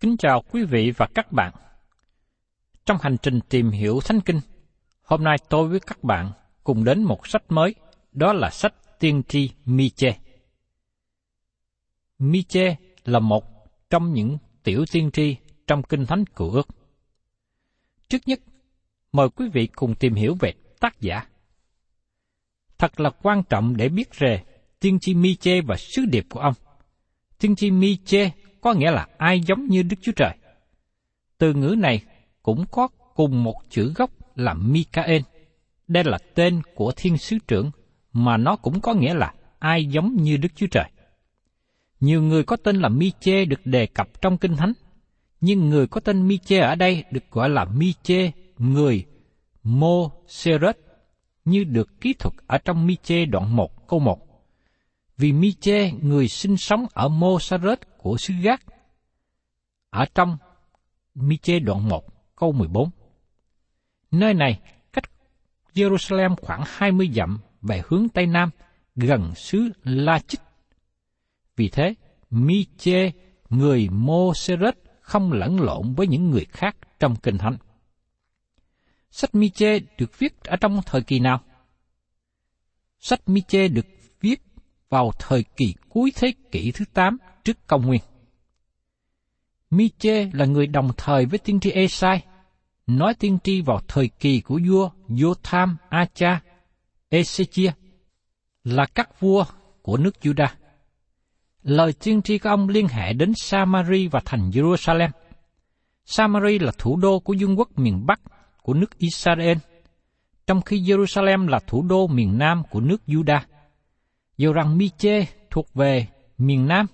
Kính chào quý vị và các bạn. Trong hành trình tìm hiểu Thánh Kinh, hôm nay tôi với các bạn cùng đến một sách mới, đó là sách Tiên tri Miche. Miche là một trong những tiểu tiên tri trong Kinh Thánh Cựu Ước. Trước nhất, mời quý vị cùng tìm hiểu về tác giả. Thật là quan trọng để biết về tiên tri Miche và sứ điệp của ông. Tiên tri Miche có nghĩa là ai giống như Đức Chúa Trời. Từ ngữ này cũng có cùng một chữ gốc là Mikael. Đây là tên của thiên sứ trưởng mà nó cũng có nghĩa là ai giống như Đức Chúa Trời. Nhiều người có tên là Mi-chê được đề cập trong Kinh Thánh, nhưng người có tên Mi-chê ở đây được gọi là Mi-chê người Mô Seret như được ký thuật ở trong Mi-chê đoạn 1 câu 1 vì Miche người sinh sống ở mô sa của xứ Gác. Ở trong Miche đoạn 1 câu 14. Nơi này cách Jerusalem khoảng 20 dặm về hướng Tây Nam, gần xứ La Chích. Vì thế, Miche người mô sa không lẫn lộn với những người khác trong Kinh Thánh. Sách Miche được viết ở trong thời kỳ nào? Sách Miche được vào thời kỳ cuối thế kỷ thứ 8 trước công nguyên. Miche là người đồng thời với tiên tri Esai, nói tiên tri vào thời kỳ của vua Jotham Acha, Ezechia, là các vua của nước Judah. Lời tiên tri của ông liên hệ đến Samari và thành Jerusalem. Samari là thủ đô của vương quốc miền Bắc của nước Israel, trong khi Jerusalem là thủ đô miền Nam của nước Judah. Dù rằng Miche thuộc về miền Nam,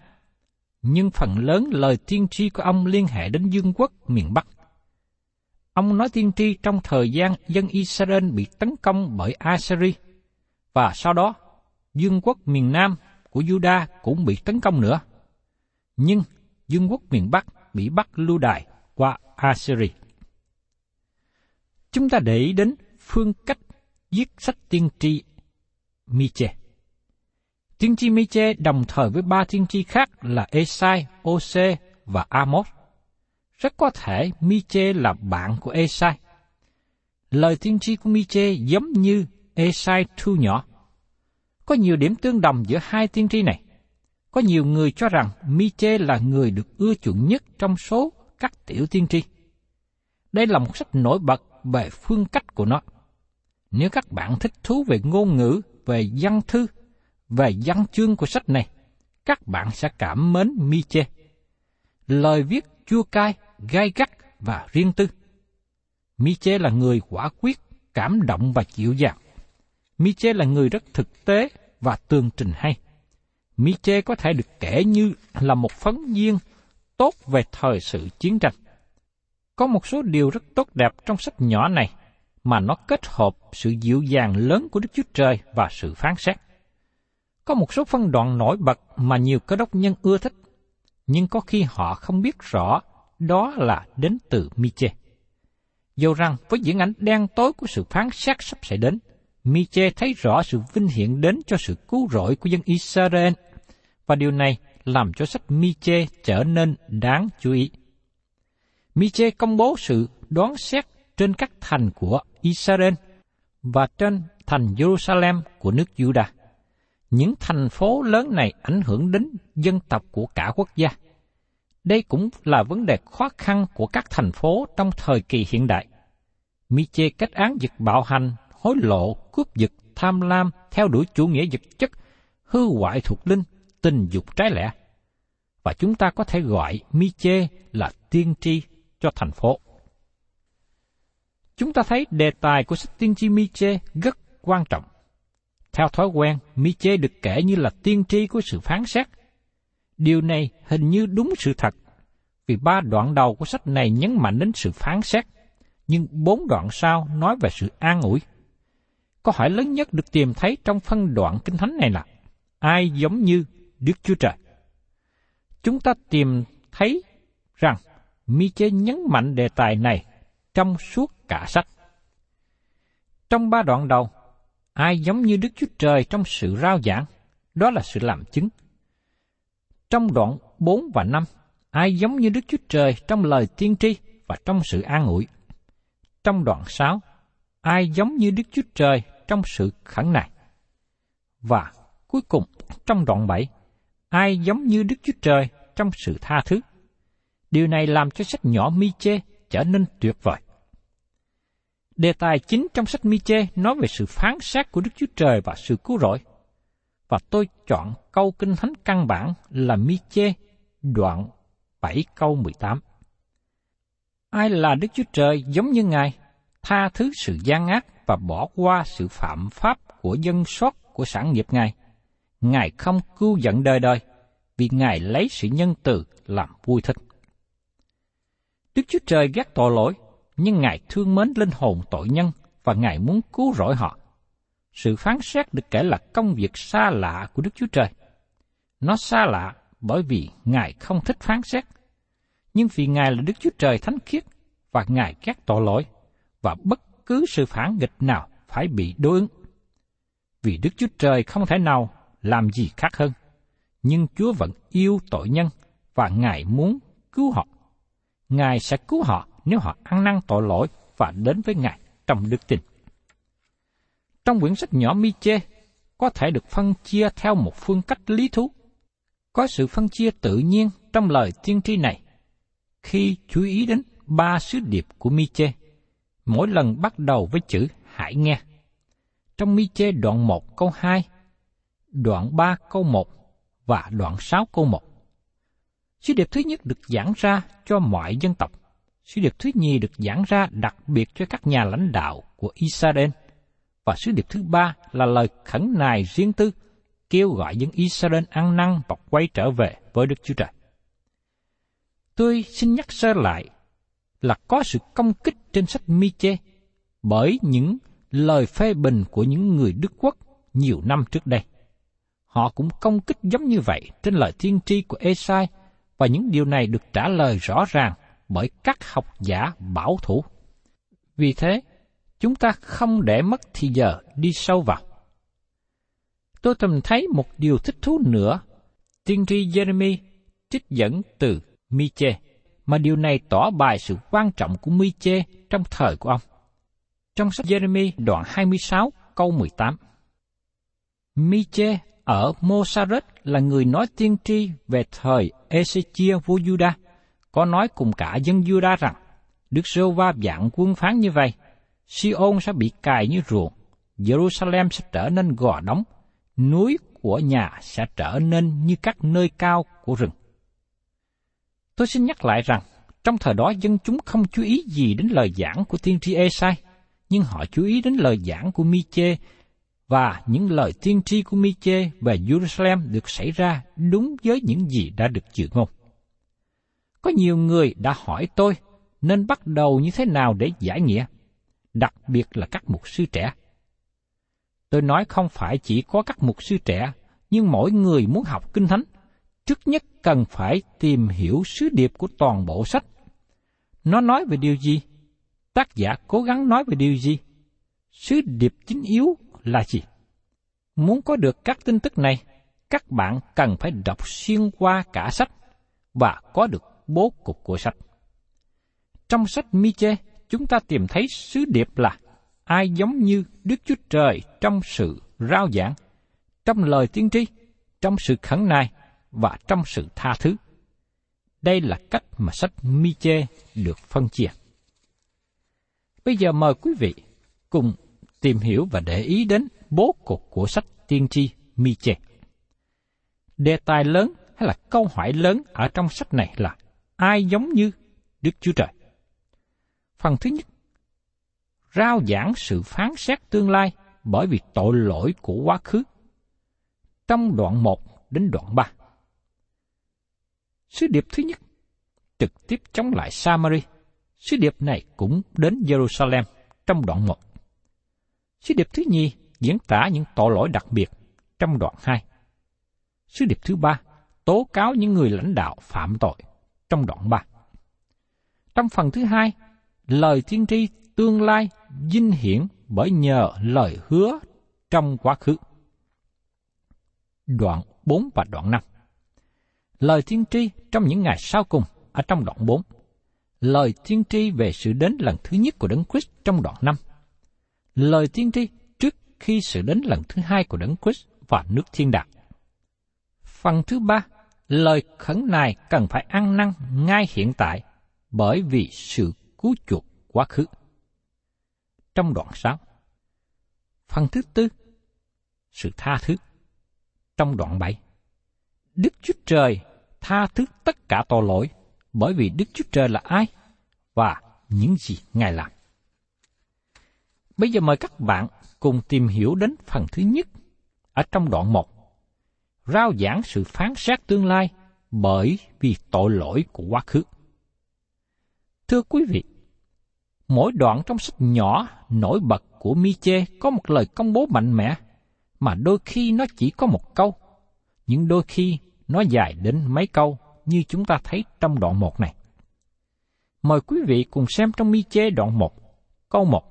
nhưng phần lớn lời tiên tri của ông liên hệ đến vương quốc miền Bắc. Ông nói tiên tri trong thời gian dân Israel bị tấn công bởi Assyri, và sau đó vương quốc miền Nam của Juda cũng bị tấn công nữa. Nhưng vương quốc miền Bắc bị bắt lưu đài qua Assyri. Chúng ta để ý đến phương cách viết sách tiên tri Miche. Tiên tri Miche đồng thời với ba tiên tri khác là Esai, Ose và Amos. Rất có thể Miche là bạn của Esai. Lời tiên tri của Miche giống như Esai thu nhỏ. Có nhiều điểm tương đồng giữa hai tiên tri này. Có nhiều người cho rằng Miche là người được ưa chuộng nhất trong số các tiểu tiên tri. Đây là một sách nổi bật về phương cách của nó. Nếu các bạn thích thú về ngôn ngữ, về văn thư, về văn chương của sách này, các bạn sẽ cảm mến Mi-chê. Lời viết chua cay, gai gắt và riêng tư. Mi-chê là người quả quyết, cảm động và dịu dàng. Mi-chê là người rất thực tế và tường trình hay. Mi-chê có thể được kể như là một phấn viên tốt về thời sự chiến tranh. Có một số điều rất tốt đẹp trong sách nhỏ này mà nó kết hợp sự dịu dàng lớn của Đức Chúa Trời và sự phán xét. Có một số phân đoạn nổi bật mà nhiều cơ đốc nhân ưa thích, nhưng có khi họ không biết rõ đó là đến từ Mi-chê. Dù rằng với diễn ảnh đen tối của sự phán xét sắp xảy đến, Mi-chê thấy rõ sự vinh hiển đến cho sự cứu rỗi của dân Israel, và điều này làm cho sách Mi-chê trở nên đáng chú ý. Mi-chê công bố sự đoán xét trên các thành của Israel và trên thành Jerusalem của nước Judah. Những thành phố lớn này ảnh hưởng đến dân tộc của cả quốc gia. Đây cũng là vấn đề khó khăn của các thành phố trong thời kỳ hiện đại. Miche cách kết án giật bạo hành, hối lộ, cướp giật, tham lam, theo đuổi chủ nghĩa vật chất, hư hoại thuộc linh, tình dục trái lẽ. Và chúng ta có thể gọi Miche là tiên tri cho thành phố. Chúng ta thấy đề tài của sách tiên tri Miche rất quan trọng. Theo thói quen, Mi-chê được kể như là tiên tri của sự phán xét. Điều này hình như đúng sự thật, vì ba đoạn đầu của sách này nhấn mạnh đến sự phán xét, nhưng bốn đoạn sau nói về sự an ủi. Câu hỏi lớn nhất được tìm thấy trong phân đoạn kinh thánh này là ai giống như Đức Chúa Trời? Chúng ta tìm thấy rằng Mi-chê nhấn mạnh đề tài này trong suốt cả sách. Trong ba đoạn đầu, ai giống như Đức Chúa Trời trong sự rao giảng, đó là sự làm chứng. Trong đoạn 4 và 5, ai giống như Đức Chúa Trời trong lời tiên tri và trong sự an ủi. Trong đoạn 6, ai giống như Đức Chúa Trời trong sự khẩn nài. Và cuối cùng, trong đoạn 7, ai giống như Đức Chúa Trời trong sự tha thứ. Điều này làm cho sách nhỏ Mi-chê trở nên tuyệt vời. Đề tài chính trong sách Mi-chê nói về sự phán xét của Đức Chúa Trời và sự cứu rỗi. Và tôi chọn câu kinh thánh căn bản là Mi-chê đoạn 7 câu 18. Ai là Đức Chúa Trời giống như Ngài, tha thứ sự gian ác và bỏ qua sự phạm pháp của dân sót của sản nghiệp Ngài. Ngài không cứu giận đời đời, vì Ngài lấy sự nhân từ làm vui thích. Đức Chúa Trời ghét tội lỗi, nhưng Ngài thương mến linh hồn tội nhân và Ngài muốn cứu rỗi họ. Sự phán xét được kể là công việc xa lạ của Đức Chúa Trời. Nó xa lạ bởi vì Ngài không thích phán xét. Nhưng vì Ngài là Đức Chúa Trời thánh khiết và Ngài các tội lỗi và bất cứ sự phản nghịch nào phải bị đối ứng. Vì Đức Chúa Trời không thể nào làm gì khác hơn, nhưng Chúa vẫn yêu tội nhân và Ngài muốn cứu họ. Ngài sẽ cứu họ nếu họ ăn năn tội lỗi và đến với Ngài trong đức tin. Trong quyển sách nhỏ Mi-chê có thể được phân chia theo một phương cách lý thú. Có sự phân chia tự nhiên trong lời tiên tri này khi chú ý đến ba sứ điệp của Mi-chê, mỗi lần bắt đầu với chữ hãy nghe. Trong Mi-chê đoạn 1 câu 2, đoạn 3 câu 1 và đoạn 6 câu 1. Sứ điệp thứ nhất được giảng ra cho mọi dân tộc. Sứ điệp thứ nhì được giảng ra đặc biệt cho các nhà lãnh đạo của Israel. Và sứ điệp thứ ba là lời khẩn nài riêng tư, kêu gọi dân Israel ăn năn và quay trở về với Đức Chúa Trời. Tôi xin nhắc sơ lại là có sự công kích trên sách Miche bởi những lời phê bình của những người Đức Quốc nhiều năm trước đây. Họ cũng công kích giống như vậy trên lời tiên tri của Esai và những điều này được trả lời rõ ràng bởi các học giả bảo thủ. Vì thế, chúng ta không để mất thì giờ đi sâu vào. Tôi tìm thấy một điều thích thú nữa. Tiên tri Jeremy trích dẫn từ Miche, mà điều này tỏ bài sự quan trọng của Miche trong thời của ông. Trong sách Jeremy đoạn 26 câu 18. Miche ở Mosaret là người nói tiên tri về thời Ezechia vua Judah có nói cùng cả dân Juda rằng, Đức Sô Va dạng quân phán như vậy, Siôn sẽ bị cài như ruộng, Jerusalem sẽ trở nên gò đóng, núi của nhà sẽ trở nên như các nơi cao của rừng. Tôi xin nhắc lại rằng, trong thời đó dân chúng không chú ý gì đến lời giảng của tiên tri Esai, nhưng họ chú ý đến lời giảng của Miche và những lời tiên tri của Miche về Jerusalem được xảy ra đúng với những gì đã được dự ngôn. Có nhiều người đã hỏi tôi nên bắt đầu như thế nào để giải nghĩa, đặc biệt là các mục sư trẻ. Tôi nói không phải chỉ có các mục sư trẻ, nhưng mỗi người muốn học kinh thánh, trước nhất cần phải tìm hiểu sứ điệp của toàn bộ sách. Nó nói về điều gì? Tác giả cố gắng nói về điều gì? Sứ điệp chính yếu là gì? Muốn có được các tin tức này, các bạn cần phải đọc xuyên qua cả sách và có được bố cục của sách. Trong sách Miche, chúng ta tìm thấy sứ điệp là ai giống như Đức Chúa Trời trong sự rao giảng, trong lời tiên tri, trong sự khẩn nài và trong sự tha thứ. Đây là cách mà sách Miche được phân chia. Bây giờ mời quý vị cùng tìm hiểu và để ý đến bố cục của sách tiên tri Miche. Đề tài lớn hay là câu hỏi lớn ở trong sách này là ai giống như Đức Chúa Trời? Phần thứ nhất, rao giảng sự phán xét tương lai bởi vì tội lỗi của quá khứ. Trong đoạn 1 đến đoạn 3. Sứ điệp thứ nhất, trực tiếp chống lại Samari. Sứ điệp này cũng đến Jerusalem trong đoạn 1. Sứ điệp thứ nhì diễn tả những tội lỗi đặc biệt trong đoạn 2. Sứ điệp thứ ba tố cáo những người lãnh đạo phạm tội trong đoạn 3. Trong phần thứ hai, lời tiên tri tương lai dinh hiển bởi nhờ lời hứa trong quá khứ. Đoạn 4 và đoạn 5 Lời tiên tri trong những ngày sau cùng ở trong đoạn 4. Lời tiên tri về sự đến lần thứ nhất của Đấng Christ trong đoạn 5. Lời tiên tri trước khi sự đến lần thứ hai của Đấng Christ và nước thiên đàng. Phần thứ ba, lời khẩn này cần phải ăn năn ngay hiện tại bởi vì sự cứu chuộc quá khứ. Trong đoạn 6. Phần thứ tư, sự tha thứ. Trong đoạn 7. Đức Chúa Trời tha thứ tất cả tội lỗi bởi vì Đức Chúa Trời là ai và những gì Ngài làm. Bây giờ mời các bạn cùng tìm hiểu đến phần thứ nhất ở trong đoạn 1. Rao giảng sự phán xét tương lai bởi vì tội lỗi của quá khứ. Thưa quý vị, mỗi đoạn trong sách nhỏ nổi bật của Miche có một lời công bố mạnh mẽ, mà đôi khi nó chỉ có một câu, nhưng đôi khi nó dài đến mấy câu như chúng ta thấy trong đoạn một này. Mời quý vị cùng xem trong Mi-chê đoạn 1, câu 1.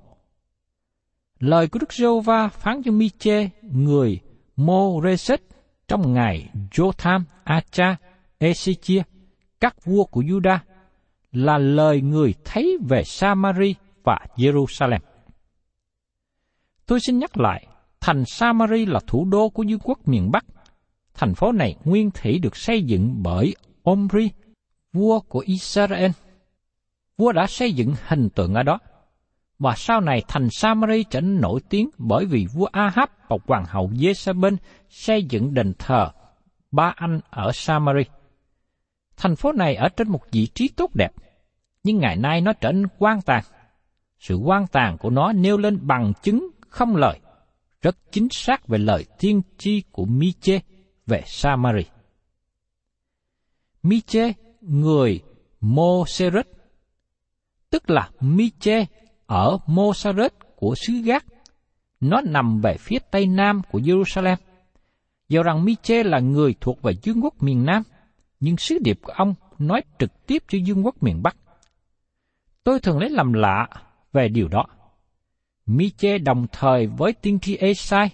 Lời của Đức giê va phán cho Mi-chê, người Mô-rê-sết trong ngày Jotham, Acha, Ezechia, các vua của Judah là lời người thấy về Samari và Jerusalem. Tôi xin nhắc lại, thành Samari là thủ đô của vương quốc miền Bắc. Thành phố này nguyên thủy được xây dựng bởi Omri, vua của Israel. Vua đã xây dựng hình tượng ở đó. Và sau này thành Samari trở nên nổi tiếng bởi vì vua Ahab và hoàng hậu Jezebel xây dựng đền thờ ba anh ở Samari. Thành phố này ở trên một vị trí tốt đẹp, nhưng ngày nay nó trở nên quan tàn. Sự quan tàn của nó nêu lên bằng chứng không lời, rất chính xác về lời tiên tri của Miche về Samari. Miche, người Moseret, tức là Miche ở Mosaret của xứ Gác. Nó nằm về phía tây nam của Jerusalem. Do rằng Miche là người thuộc về vương quốc miền Nam, nhưng sứ điệp của ông nói trực tiếp cho vương quốc miền Bắc. Tôi thường lấy làm lạ về điều đó. Miche đồng thời với tiên tri Esai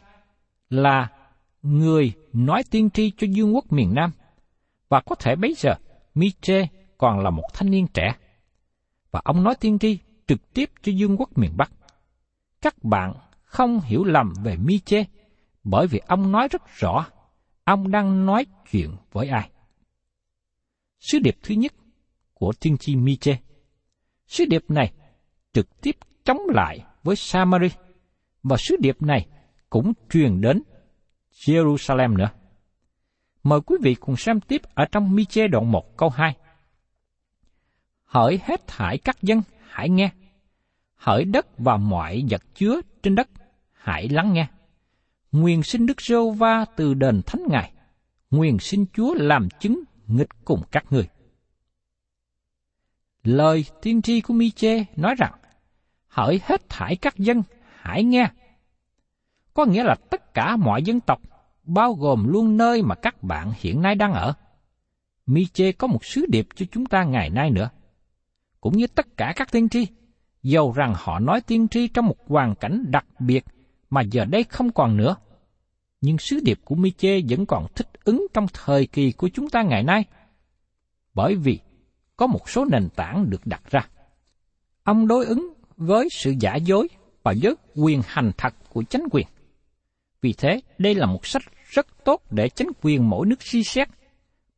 là người nói tiên tri cho vương quốc miền Nam, và có thể bây giờ Miche còn là một thanh niên trẻ, và ông nói tiên tri trực tiếp cho vương quốc miền Bắc. Các bạn không hiểu lầm về Mi-chê, bởi vì ông nói rất rõ, ông đang nói chuyện với ai. Sứ điệp thứ nhất của tiên tri Mi-chê. Sứ điệp này trực tiếp chống lại với Samari, và sứ điệp này cũng truyền đến Jerusalem nữa. Mời quý vị cùng xem tiếp ở trong Mi-chê đoạn 1 câu 2. Hỡi hết thải các dân, hãy nghe. Hỡi đất và mọi vật chứa trên đất, hãy lắng nghe. Nguyện xin Đức Rô Va từ đền thánh ngài. Nguyện xin Chúa làm chứng nghịch cùng các người. Lời tiên tri của Mi-chê nói rằng, hỡi hết thải các dân, hãy nghe. Có nghĩa là tất cả mọi dân tộc, bao gồm luôn nơi mà các bạn hiện nay đang ở. Mi-chê có một sứ điệp cho chúng ta ngày nay nữa. Cũng như tất cả các tiên tri, dầu rằng họ nói tiên tri trong một hoàn cảnh đặc biệt mà giờ đây không còn nữa. Nhưng sứ điệp của Michê vẫn còn thích ứng trong thời kỳ của chúng ta ngày nay. Bởi vì có một số nền tảng được đặt ra. Ông đối ứng với sự giả dối và với quyền hành thật của chánh quyền. Vì thế, đây là một sách rất tốt để chánh quyền mỗi nước suy xét,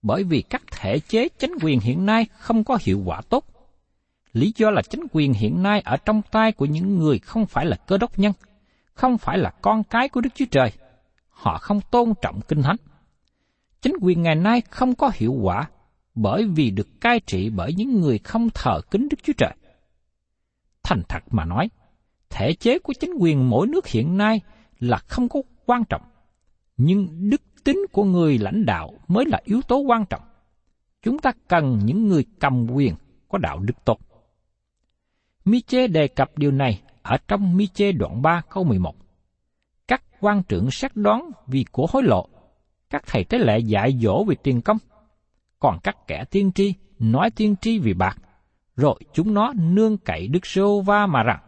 bởi vì các thể chế chánh quyền hiện nay không có hiệu quả tốt. Lý do là chính quyền hiện nay ở trong tay của những người không phải là cơ đốc nhân, không phải là con cái của Đức Chúa Trời. Họ không tôn trọng kinh thánh. Chính quyền ngày nay không có hiệu quả bởi vì được cai trị bởi những người không thờ kính Đức Chúa Trời. Thành thật mà nói, thể chế của chính quyền mỗi nước hiện nay là không có quan trọng, nhưng đức tính của người lãnh đạo mới là yếu tố quan trọng. Chúng ta cần những người cầm quyền có đạo đức tốt. Mi-chê đề cập điều này ở trong Mi-chê đoạn 3 câu 11. Các quan trưởng xét đoán vì của hối lộ, các thầy tế lệ dạy dỗ vì tiền công, còn các kẻ tiên tri nói tiên tri vì bạc, rồi chúng nó nương cậy Đức Rô Va mà rằng,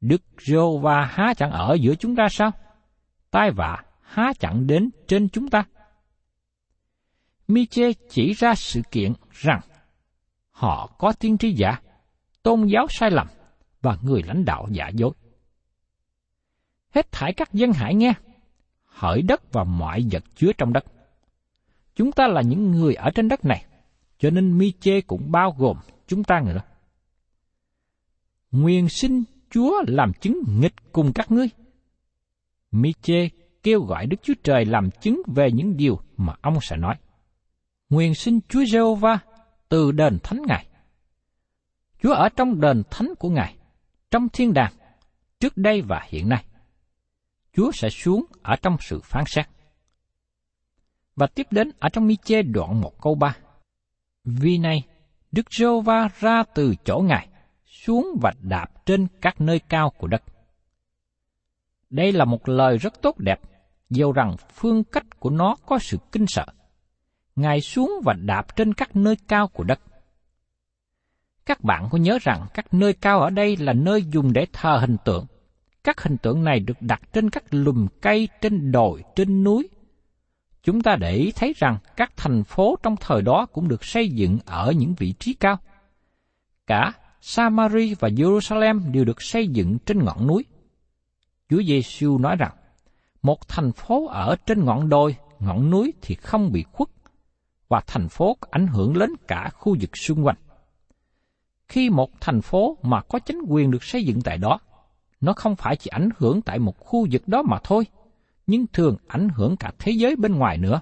Đức Rô Va há chẳng ở giữa chúng ta sao? Tai vạ há chẳng đến trên chúng ta? Miche chỉ ra sự kiện rằng họ có tiên tri giả, tôn giáo sai lầm và người lãnh đạo giả dối. Hết thải các dân hải nghe, hỡi đất và mọi vật chứa trong đất. Chúng ta là những người ở trên đất này, cho nên mi chê cũng bao gồm chúng ta nữa. Nguyên sinh Chúa làm chứng nghịch cùng các ngươi. Mi chê kêu gọi Đức Chúa Trời làm chứng về những điều mà ông sẽ nói. Nguyên sinh Chúa giê va từ đền thánh Ngài. Chúa ở trong đền thánh của Ngài, trong thiên đàng, trước đây và hiện nay. Chúa sẽ xuống ở trong sự phán xét. Và tiếp đến ở trong mi chê đoạn một câu ba. Vì này, Đức giê va ra từ chỗ Ngài, xuống và đạp trên các nơi cao của đất. Đây là một lời rất tốt đẹp, dầu rằng phương cách của nó có sự kinh sợ. Ngài xuống và đạp trên các nơi cao của đất. Các bạn có nhớ rằng các nơi cao ở đây là nơi dùng để thờ hình tượng. Các hình tượng này được đặt trên các lùm cây, trên đồi, trên núi. Chúng ta để ý thấy rằng các thành phố trong thời đó cũng được xây dựng ở những vị trí cao. Cả Samari và Jerusalem đều được xây dựng trên ngọn núi. Chúa Giêsu nói rằng, một thành phố ở trên ngọn đồi, ngọn núi thì không bị khuất, và thành phố có ảnh hưởng lớn cả khu vực xung quanh. Khi một thành phố mà có chính quyền được xây dựng tại đó, nó không phải chỉ ảnh hưởng tại một khu vực đó mà thôi, nhưng thường ảnh hưởng cả thế giới bên ngoài nữa.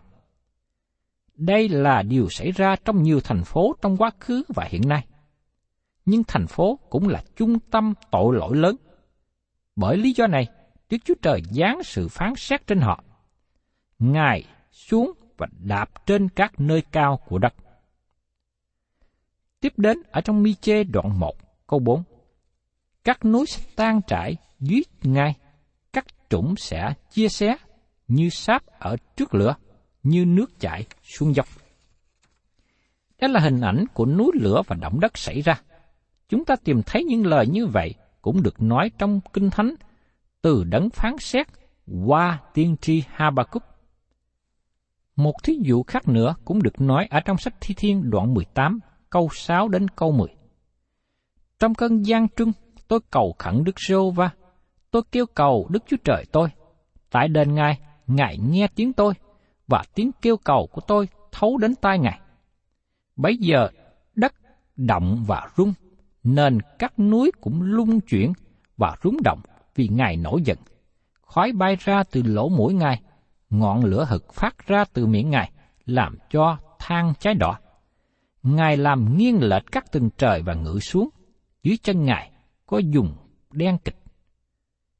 Đây là điều xảy ra trong nhiều thành phố trong quá khứ và hiện nay. Nhưng thành phố cũng là trung tâm tội lỗi lớn. Bởi lý do này, Đức Chúa Trời giáng sự phán xét trên họ. Ngài xuống và đạp trên các nơi cao của đất. Tiếp đến ở trong mi chê đoạn 1, câu 4. Các núi sẽ tan trải dưới ngay, các trũng sẽ chia xé như sáp ở trước lửa, như nước chảy xuống dốc. Đó là hình ảnh của núi lửa và động đất xảy ra. Chúng ta tìm thấy những lời như vậy cũng được nói trong Kinh Thánh từ đấng phán xét qua tiên tri Habakkuk. Một thí dụ khác nữa cũng được nói ở trong sách Thi Thiên đoạn 18, câu 6 đến câu 10. Trong cơn gian trưng, tôi cầu khẩn Đức Rô Va, tôi kêu cầu Đức Chúa Trời tôi. Tại đền Ngài, Ngài nghe tiếng tôi, và tiếng kêu cầu của tôi thấu đến tai Ngài. Bấy giờ, đất động và rung, nên các núi cũng lung chuyển và rúng động vì Ngài nổi giận. Khói bay ra từ lỗ mũi Ngài, ngọn lửa hực phát ra từ miệng Ngài, làm cho than cháy đỏ. Ngài làm nghiêng lệch các tầng trời và ngự xuống, dưới chân Ngài có dùng đen kịch.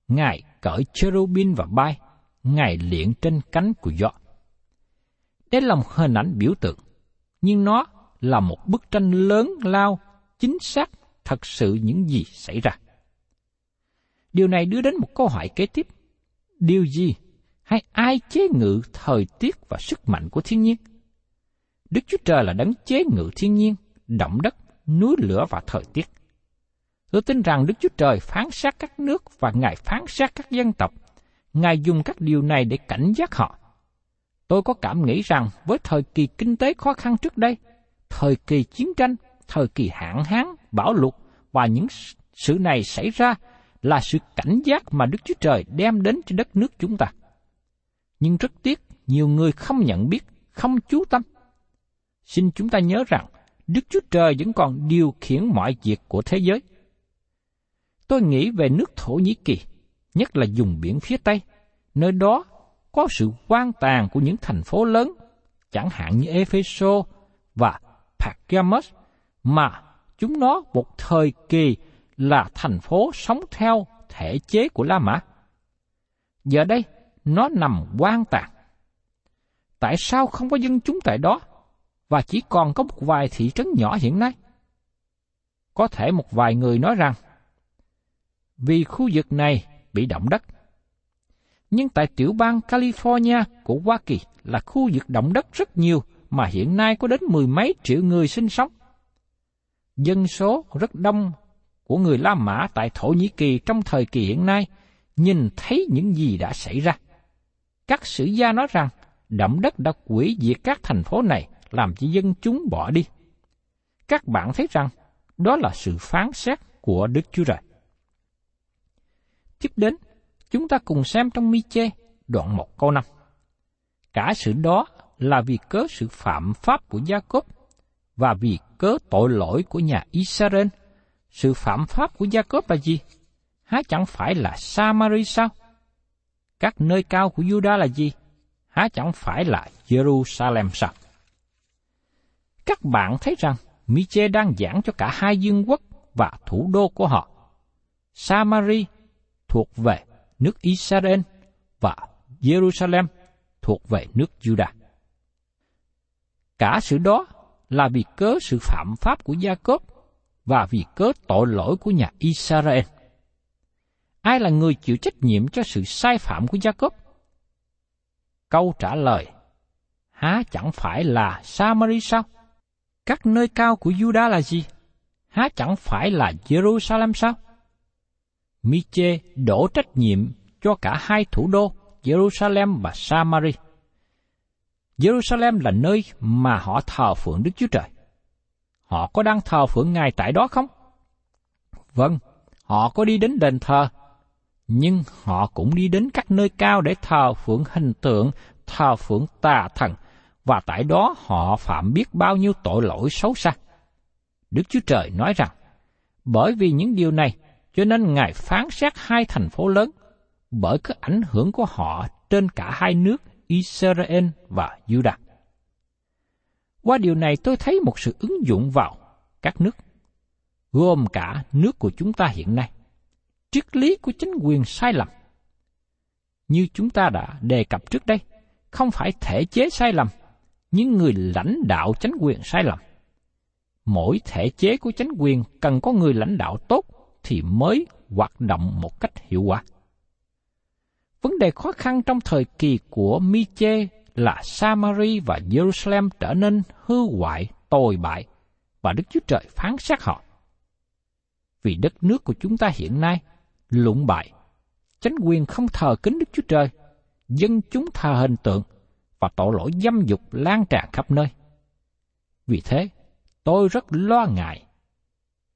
Ngài cởi cherubin và bay, Ngài liện trên cánh của gió. Đây là một hình ảnh biểu tượng, nhưng nó là một bức tranh lớn lao, chính xác thật sự những gì xảy ra. Điều này đưa đến một câu hỏi kế tiếp. Điều gì hay ai chế ngự thời tiết và sức mạnh của thiên nhiên? Đức Chúa Trời là đấng chế ngự thiên nhiên, động đất, núi lửa và thời tiết. Tôi tin rằng Đức Chúa Trời phán xét các nước và Ngài phán xét các dân tộc. Ngài dùng các điều này để cảnh giác họ. Tôi có cảm nghĩ rằng với thời kỳ kinh tế khó khăn trước đây, thời kỳ chiến tranh, thời kỳ hạn hán, bão lụt và những sự này xảy ra là sự cảnh giác mà Đức Chúa Trời đem đến cho đất nước chúng ta. Nhưng rất tiếc, nhiều người không nhận biết, không chú tâm. Xin chúng ta nhớ rằng, Đức Chúa Trời vẫn còn điều khiển mọi việc của thế giới. Tôi nghĩ về nước Thổ Nhĩ Kỳ, nhất là vùng biển phía Tây, nơi đó có sự quan tàn của những thành phố lớn, chẳng hạn như Epheso và Pergamos, mà chúng nó một thời kỳ là thành phố sống theo thể chế của La Mã. Giờ đây, nó nằm quan tàn. Tại sao không có dân chúng tại đó, và chỉ còn có một vài thị trấn nhỏ hiện nay? Có thể một vài người nói rằng, vì khu vực này bị động đất. Nhưng tại tiểu bang California của Hoa Kỳ là khu vực động đất rất nhiều mà hiện nay có đến mười mấy triệu người sinh sống. Dân số rất đông của người La Mã tại Thổ Nhĩ Kỳ trong thời kỳ hiện nay nhìn thấy những gì đã xảy ra. Các sử gia nói rằng động đất đã quỷ diệt các thành phố này làm cho dân chúng bỏ đi. Các bạn thấy rằng đó là sự phán xét của Đức Chúa Trời. Tiếp đến, chúng ta cùng xem trong mi chê đoạn 1 câu 5. Cả sự đó là vì cớ sự phạm pháp của Gia Cốp và vì cớ tội lỗi của nhà Israel. Sự phạm pháp của Gia Cốp là gì? Há chẳng phải là Samari sao? Các nơi cao của Judah là gì? Há chẳng phải là Jerusalem sao? Các bạn thấy rằng Miche đang giảng cho cả hai dương quốc và thủ đô của họ. Samari thuộc về nước Israel và Jerusalem thuộc về nước Judah. Cả sự đó là vì cớ sự phạm pháp của Gia Cốp và vì cớ tội lỗi của nhà Israel. Ai là người chịu trách nhiệm cho sự sai phạm của Gia Cốp? Câu trả lời, há chẳng phải là Samari sao? Các nơi cao của Juda là gì? Há chẳng phải là Jerusalem sao? Miche đổ trách nhiệm cho cả hai thủ đô Jerusalem và Samari. Jerusalem là nơi mà họ thờ phượng Đức Chúa Trời. Họ có đang thờ phượng Ngài tại đó không? Vâng, họ có đi đến đền thờ, nhưng họ cũng đi đến các nơi cao để thờ phượng hình tượng, thờ phượng tà thần, và tại đó họ phạm biết bao nhiêu tội lỗi xấu xa. Đức Chúa Trời nói rằng, bởi vì những điều này, cho nên Ngài phán xét hai thành phố lớn, bởi cái ảnh hưởng của họ trên cả hai nước Israel và Judah. Qua điều này tôi thấy một sự ứng dụng vào các nước, gồm cả nước của chúng ta hiện nay. Triết lý của chính quyền sai lầm. Như chúng ta đã đề cập trước đây, không phải thể chế sai lầm, những người lãnh đạo chính quyền sai lầm. Mỗi thể chế của chính quyền cần có người lãnh đạo tốt thì mới hoạt động một cách hiệu quả. Vấn đề khó khăn trong thời kỳ của Miche là Samari và Jerusalem trở nên hư hoại, tồi bại và Đức Chúa Trời phán xét họ. Vì đất nước của chúng ta hiện nay lụng bại, chánh quyền không thờ kính Đức Chúa Trời, dân chúng thờ hình tượng và tội lỗi dâm dục lan tràn khắp nơi. Vì thế, tôi rất lo ngại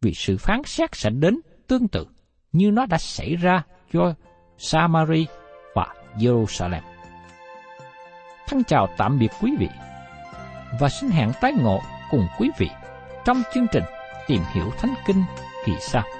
vì sự phán xét sẽ đến tương tự như nó đã xảy ra cho Samari và Jerusalem. Thân chào tạm biệt quý vị và xin hẹn tái ngộ cùng quý vị trong chương trình Tìm hiểu Thánh Kinh kỳ sau.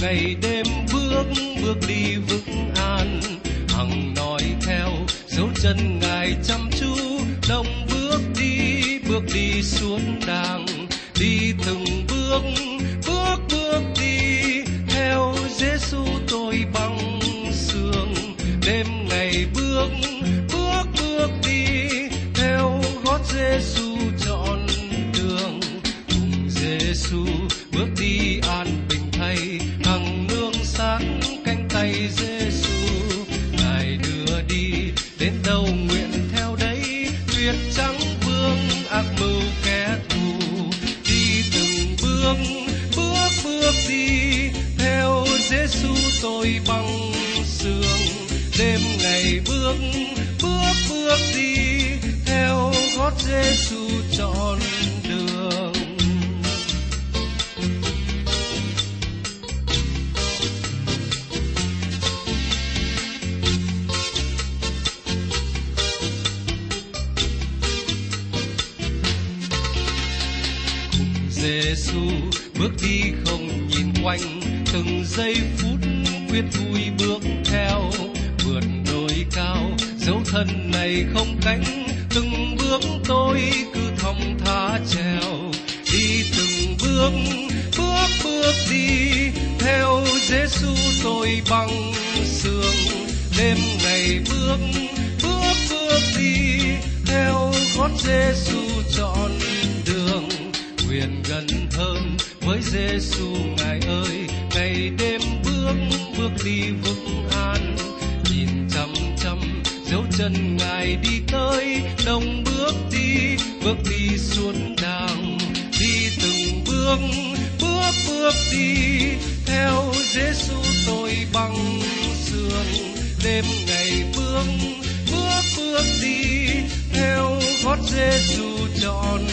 ngày đêm bước bước đi vững an. Hằng nói theo, dấu chân ngài chăm chú. Đồng bước đi bước đi xuống đàng. Đi từng bước bước bước đi. Theo Giêsu tôi bằng sương. Đêm ngày bước bước bước đi. Theo gót Giêsu chọn đường. Cùng Giêsu Giêsu chọn đường. Giêsu bước đi không nhìn quanh, từng giây phút quyết vui bước theo. Vượt đồi cao, dấu thân này không cánh từng bước tôi cứ thong thả trèo đi từng bước bước bước đi theo Giêsu tôi bằng sương đêm ngày bước bước bước đi theo gót Giêsu chọn đường. Nguyện gần thơm với Giêsu ngài ơi, ngày đêm bước bước đi vững an. Nhìn chăm chăm dấu chân ngài đi bước bước bước đi, theo Giêsu tôi bằng sương đêm ngày bước bước bước đi, theo gót Giêsu chọn